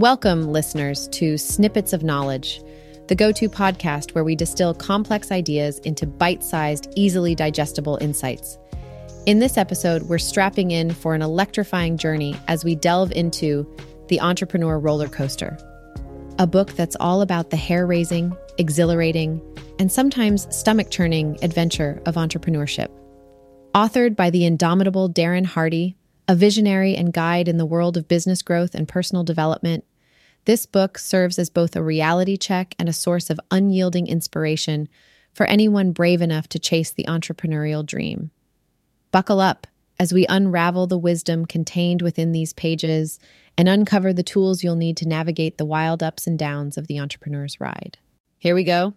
Welcome, listeners, to Snippets of Knowledge, the go to podcast where we distill complex ideas into bite sized, easily digestible insights. In this episode, we're strapping in for an electrifying journey as we delve into The Entrepreneur Roller Coaster, a book that's all about the hair raising, exhilarating, and sometimes stomach churning adventure of entrepreneurship. Authored by the indomitable Darren Hardy, a visionary and guide in the world of business growth and personal development, this book serves as both a reality check and a source of unyielding inspiration for anyone brave enough to chase the entrepreneurial dream. Buckle up as we unravel the wisdom contained within these pages and uncover the tools you'll need to navigate the wild ups and downs of the entrepreneur's ride. Here we go.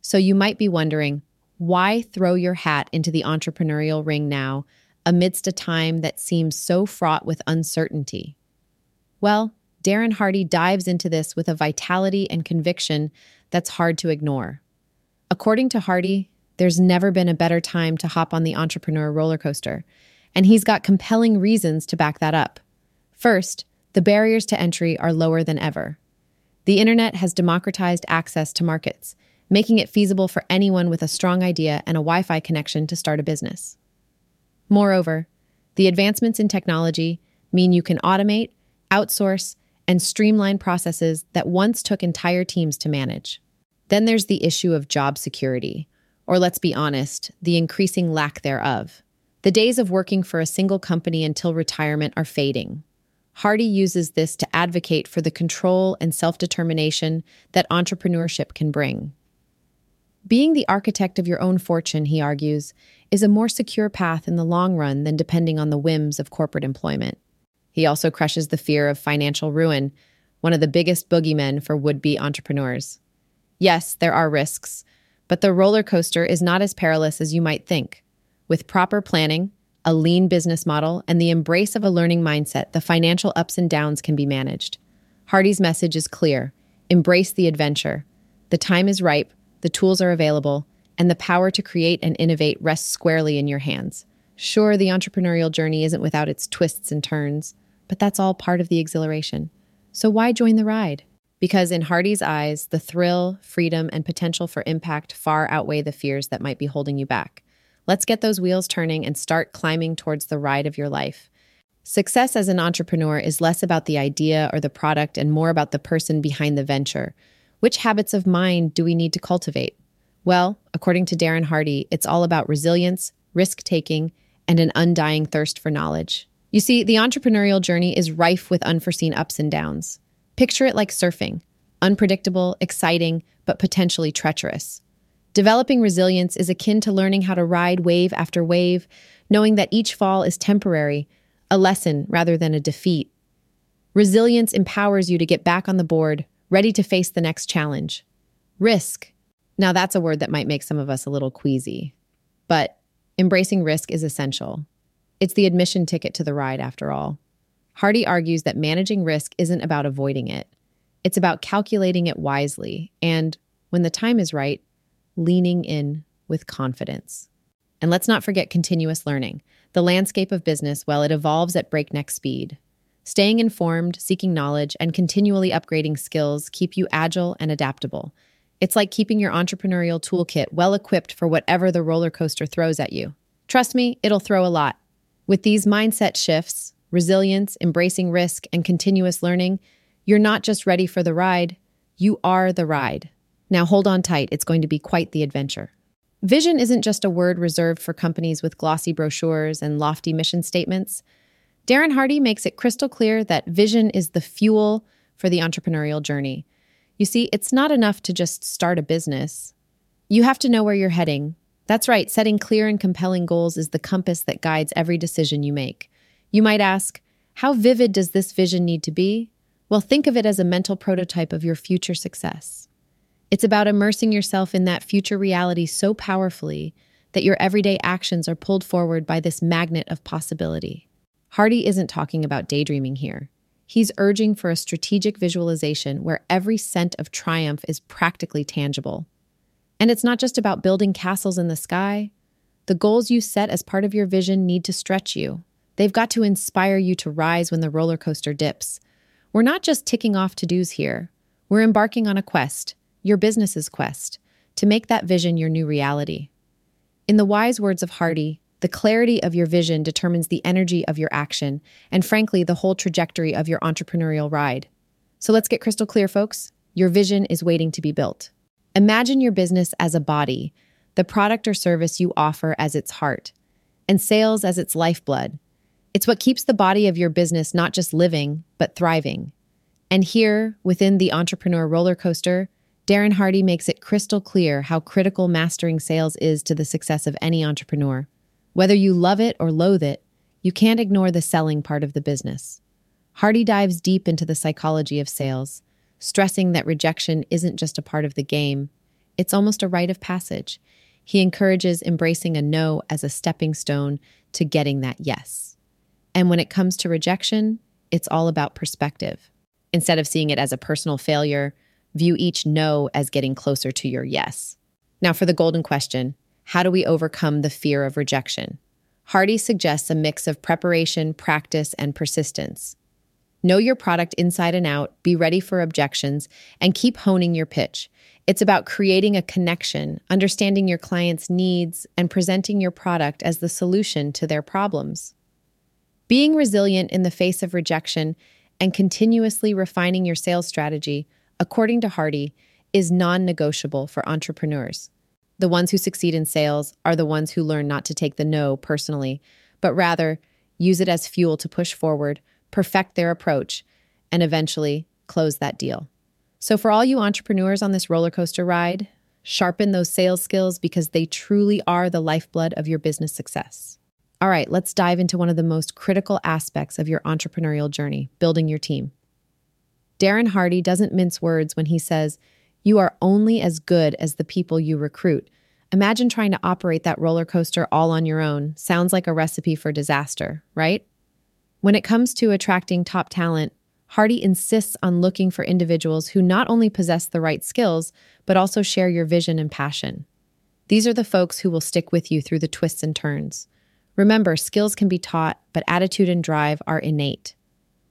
So, you might be wondering why throw your hat into the entrepreneurial ring now amidst a time that seems so fraught with uncertainty? Well, Darren Hardy dives into this with a vitality and conviction that's hard to ignore. According to Hardy, there's never been a better time to hop on the entrepreneur roller coaster, and he's got compelling reasons to back that up. First, the barriers to entry are lower than ever. The internet has democratized access to markets, making it feasible for anyone with a strong idea and a Wi Fi connection to start a business. Moreover, the advancements in technology mean you can automate, outsource, and streamline processes that once took entire teams to manage. Then there's the issue of job security, or let's be honest, the increasing lack thereof. The days of working for a single company until retirement are fading. Hardy uses this to advocate for the control and self determination that entrepreneurship can bring. Being the architect of your own fortune, he argues, is a more secure path in the long run than depending on the whims of corporate employment. He also crushes the fear of financial ruin, one of the biggest boogeymen for would be entrepreneurs. Yes, there are risks, but the roller coaster is not as perilous as you might think. With proper planning, a lean business model, and the embrace of a learning mindset, the financial ups and downs can be managed. Hardy's message is clear embrace the adventure. The time is ripe, the tools are available, and the power to create and innovate rests squarely in your hands. Sure, the entrepreneurial journey isn't without its twists and turns, but that's all part of the exhilaration. So why join the ride? Because in Hardy's eyes, the thrill, freedom, and potential for impact far outweigh the fears that might be holding you back. Let's get those wheels turning and start climbing towards the ride of your life. Success as an entrepreneur is less about the idea or the product and more about the person behind the venture. Which habits of mind do we need to cultivate? Well, according to Darren Hardy, it's all about resilience, risk taking, and an undying thirst for knowledge. You see, the entrepreneurial journey is rife with unforeseen ups and downs. Picture it like surfing unpredictable, exciting, but potentially treacherous. Developing resilience is akin to learning how to ride wave after wave, knowing that each fall is temporary, a lesson rather than a defeat. Resilience empowers you to get back on the board, ready to face the next challenge. Risk. Now, that's a word that might make some of us a little queasy, but embracing risk is essential. It's the admission ticket to the ride, after all. Hardy argues that managing risk isn't about avoiding it, it's about calculating it wisely and, when the time is right, leaning in with confidence. And let's not forget continuous learning. The landscape of business, well, it evolves at breakneck speed. Staying informed, seeking knowledge, and continually upgrading skills keep you agile and adaptable. It's like keeping your entrepreneurial toolkit well equipped for whatever the roller coaster throws at you. Trust me, it'll throw a lot. With these mindset shifts, resilience, embracing risk, and continuous learning, you're not just ready for the ride, you are the ride. Now hold on tight, it's going to be quite the adventure. Vision isn't just a word reserved for companies with glossy brochures and lofty mission statements. Darren Hardy makes it crystal clear that vision is the fuel for the entrepreneurial journey. You see, it's not enough to just start a business. You have to know where you're heading, that's right, setting clear and compelling goals is the compass that guides every decision you make. You might ask, how vivid does this vision need to be? Well, think of it as a mental prototype of your future success. It's about immersing yourself in that future reality so powerfully that your everyday actions are pulled forward by this magnet of possibility. Hardy isn't talking about daydreaming here. He's urging for a strategic visualization where every cent of triumph is practically tangible. And it's not just about building castles in the sky. The goals you set as part of your vision need to stretch you. They've got to inspire you to rise when the roller coaster dips. We're not just ticking off to dos here, we're embarking on a quest, your business's quest, to make that vision your new reality. In the wise words of Hardy, the clarity of your vision determines the energy of your action, and frankly, the whole trajectory of your entrepreneurial ride. So let's get crystal clear, folks. Your vision is waiting to be built. Imagine your business as a body, the product or service you offer as its heart, and sales as its lifeblood. It's what keeps the body of your business not just living, but thriving. And here, within the entrepreneur roller coaster, Darren Hardy makes it crystal clear how critical mastering sales is to the success of any entrepreneur. Whether you love it or loathe it, you can't ignore the selling part of the business. Hardy dives deep into the psychology of sales, stressing that rejection isn't just a part of the game, it's almost a rite of passage. He encourages embracing a no as a stepping stone to getting that yes. And when it comes to rejection, it's all about perspective. Instead of seeing it as a personal failure, view each no as getting closer to your yes. Now, for the golden question how do we overcome the fear of rejection? Hardy suggests a mix of preparation, practice, and persistence. Know your product inside and out, be ready for objections, and keep honing your pitch. It's about creating a connection, understanding your client's needs, and presenting your product as the solution to their problems. Being resilient in the face of rejection and continuously refining your sales strategy, according to Hardy, is non negotiable for entrepreneurs. The ones who succeed in sales are the ones who learn not to take the no personally, but rather use it as fuel to push forward, perfect their approach, and eventually close that deal. So, for all you entrepreneurs on this roller coaster ride, sharpen those sales skills because they truly are the lifeblood of your business success. All right, let's dive into one of the most critical aspects of your entrepreneurial journey building your team. Darren Hardy doesn't mince words when he says, you are only as good as the people you recruit. Imagine trying to operate that roller coaster all on your own. Sounds like a recipe for disaster, right? When it comes to attracting top talent, Hardy insists on looking for individuals who not only possess the right skills, but also share your vision and passion. These are the folks who will stick with you through the twists and turns. Remember, skills can be taught, but attitude and drive are innate.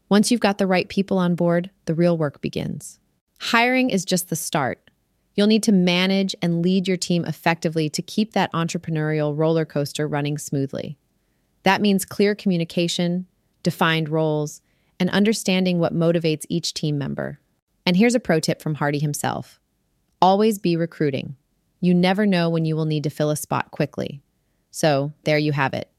Once you've got the right people on board, the real work begins. Hiring is just the start. You'll need to manage and lead your team effectively to keep that entrepreneurial roller coaster running smoothly. That means clear communication, defined roles, and understanding what motivates each team member. And here's a pro tip from Hardy himself always be recruiting. You never know when you will need to fill a spot quickly. So, there you have it.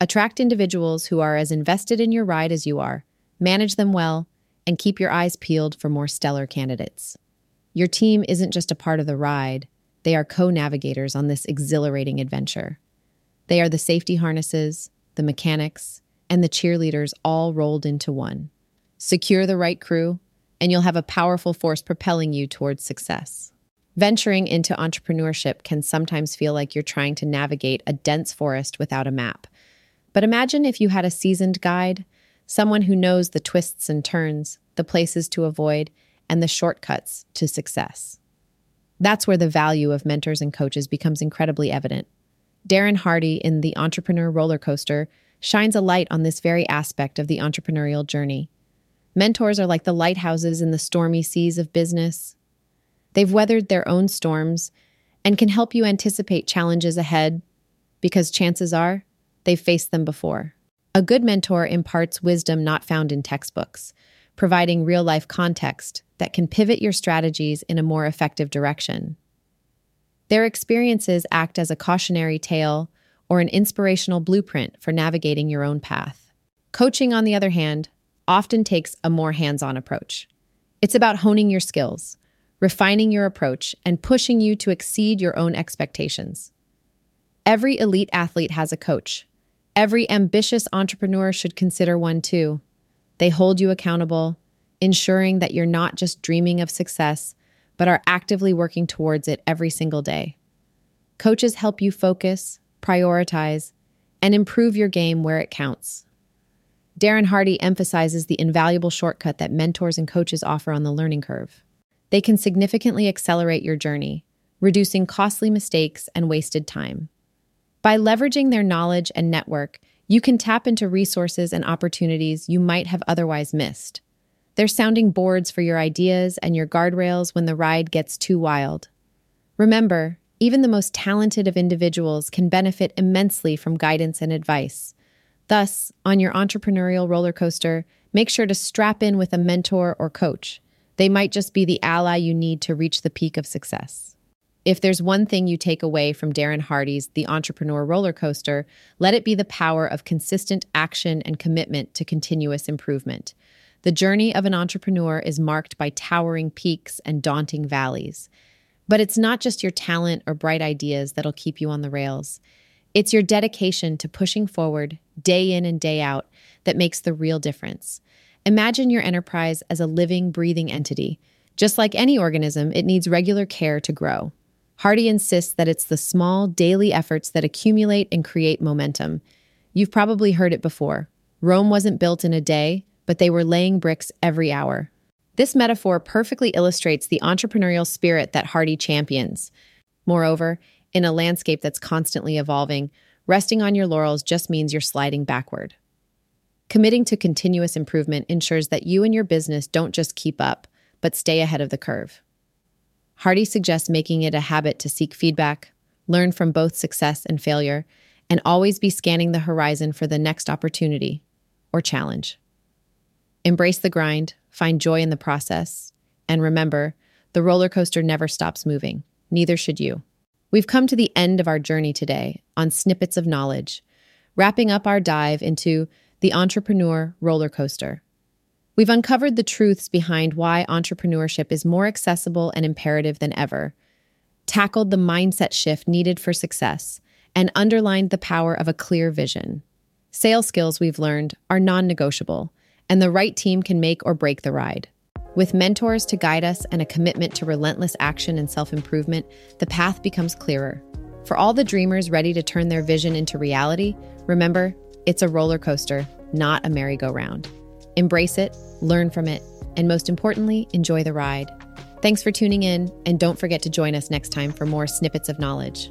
Attract individuals who are as invested in your ride as you are, manage them well, and keep your eyes peeled for more stellar candidates. Your team isn't just a part of the ride, they are co navigators on this exhilarating adventure. They are the safety harnesses, the mechanics, and the cheerleaders all rolled into one. Secure the right crew, and you'll have a powerful force propelling you towards success. Venturing into entrepreneurship can sometimes feel like you're trying to navigate a dense forest without a map. But imagine if you had a seasoned guide someone who knows the twists and turns, the places to avoid, and the shortcuts to success. That's where the value of mentors and coaches becomes incredibly evident. Darren Hardy in The Entrepreneur Roller Coaster shines a light on this very aspect of the entrepreneurial journey. Mentors are like the lighthouses in the stormy seas of business. They've weathered their own storms and can help you anticipate challenges ahead because chances are they've faced them before. A good mentor imparts wisdom not found in textbooks, providing real life context that can pivot your strategies in a more effective direction. Their experiences act as a cautionary tale or an inspirational blueprint for navigating your own path. Coaching, on the other hand, often takes a more hands on approach. It's about honing your skills, refining your approach, and pushing you to exceed your own expectations. Every elite athlete has a coach, Every ambitious entrepreneur should consider one too. They hold you accountable, ensuring that you're not just dreaming of success, but are actively working towards it every single day. Coaches help you focus, prioritize, and improve your game where it counts. Darren Hardy emphasizes the invaluable shortcut that mentors and coaches offer on the learning curve. They can significantly accelerate your journey, reducing costly mistakes and wasted time. By leveraging their knowledge and network, you can tap into resources and opportunities you might have otherwise missed. They're sounding boards for your ideas and your guardrails when the ride gets too wild. Remember, even the most talented of individuals can benefit immensely from guidance and advice. Thus, on your entrepreneurial roller coaster, make sure to strap in with a mentor or coach. They might just be the ally you need to reach the peak of success. If there's one thing you take away from Darren Hardy's The Entrepreneur Roller Coaster, let it be the power of consistent action and commitment to continuous improvement. The journey of an entrepreneur is marked by towering peaks and daunting valleys. But it's not just your talent or bright ideas that'll keep you on the rails. It's your dedication to pushing forward day in and day out that makes the real difference. Imagine your enterprise as a living, breathing entity. Just like any organism, it needs regular care to grow. Hardy insists that it's the small, daily efforts that accumulate and create momentum. You've probably heard it before. Rome wasn't built in a day, but they were laying bricks every hour. This metaphor perfectly illustrates the entrepreneurial spirit that Hardy champions. Moreover, in a landscape that's constantly evolving, resting on your laurels just means you're sliding backward. Committing to continuous improvement ensures that you and your business don't just keep up, but stay ahead of the curve. Hardy suggests making it a habit to seek feedback, learn from both success and failure, and always be scanning the horizon for the next opportunity or challenge. Embrace the grind, find joy in the process, and remember, the roller coaster never stops moving. Neither should you. We've come to the end of our journey today on Snippets of Knowledge, wrapping up our dive into the entrepreneur roller coaster. We've uncovered the truths behind why entrepreneurship is more accessible and imperative than ever, tackled the mindset shift needed for success, and underlined the power of a clear vision. Sales skills we've learned are non negotiable, and the right team can make or break the ride. With mentors to guide us and a commitment to relentless action and self improvement, the path becomes clearer. For all the dreamers ready to turn their vision into reality, remember, it's a roller coaster, not a merry-go-round. Embrace it, learn from it, and most importantly, enjoy the ride. Thanks for tuning in, and don't forget to join us next time for more snippets of knowledge.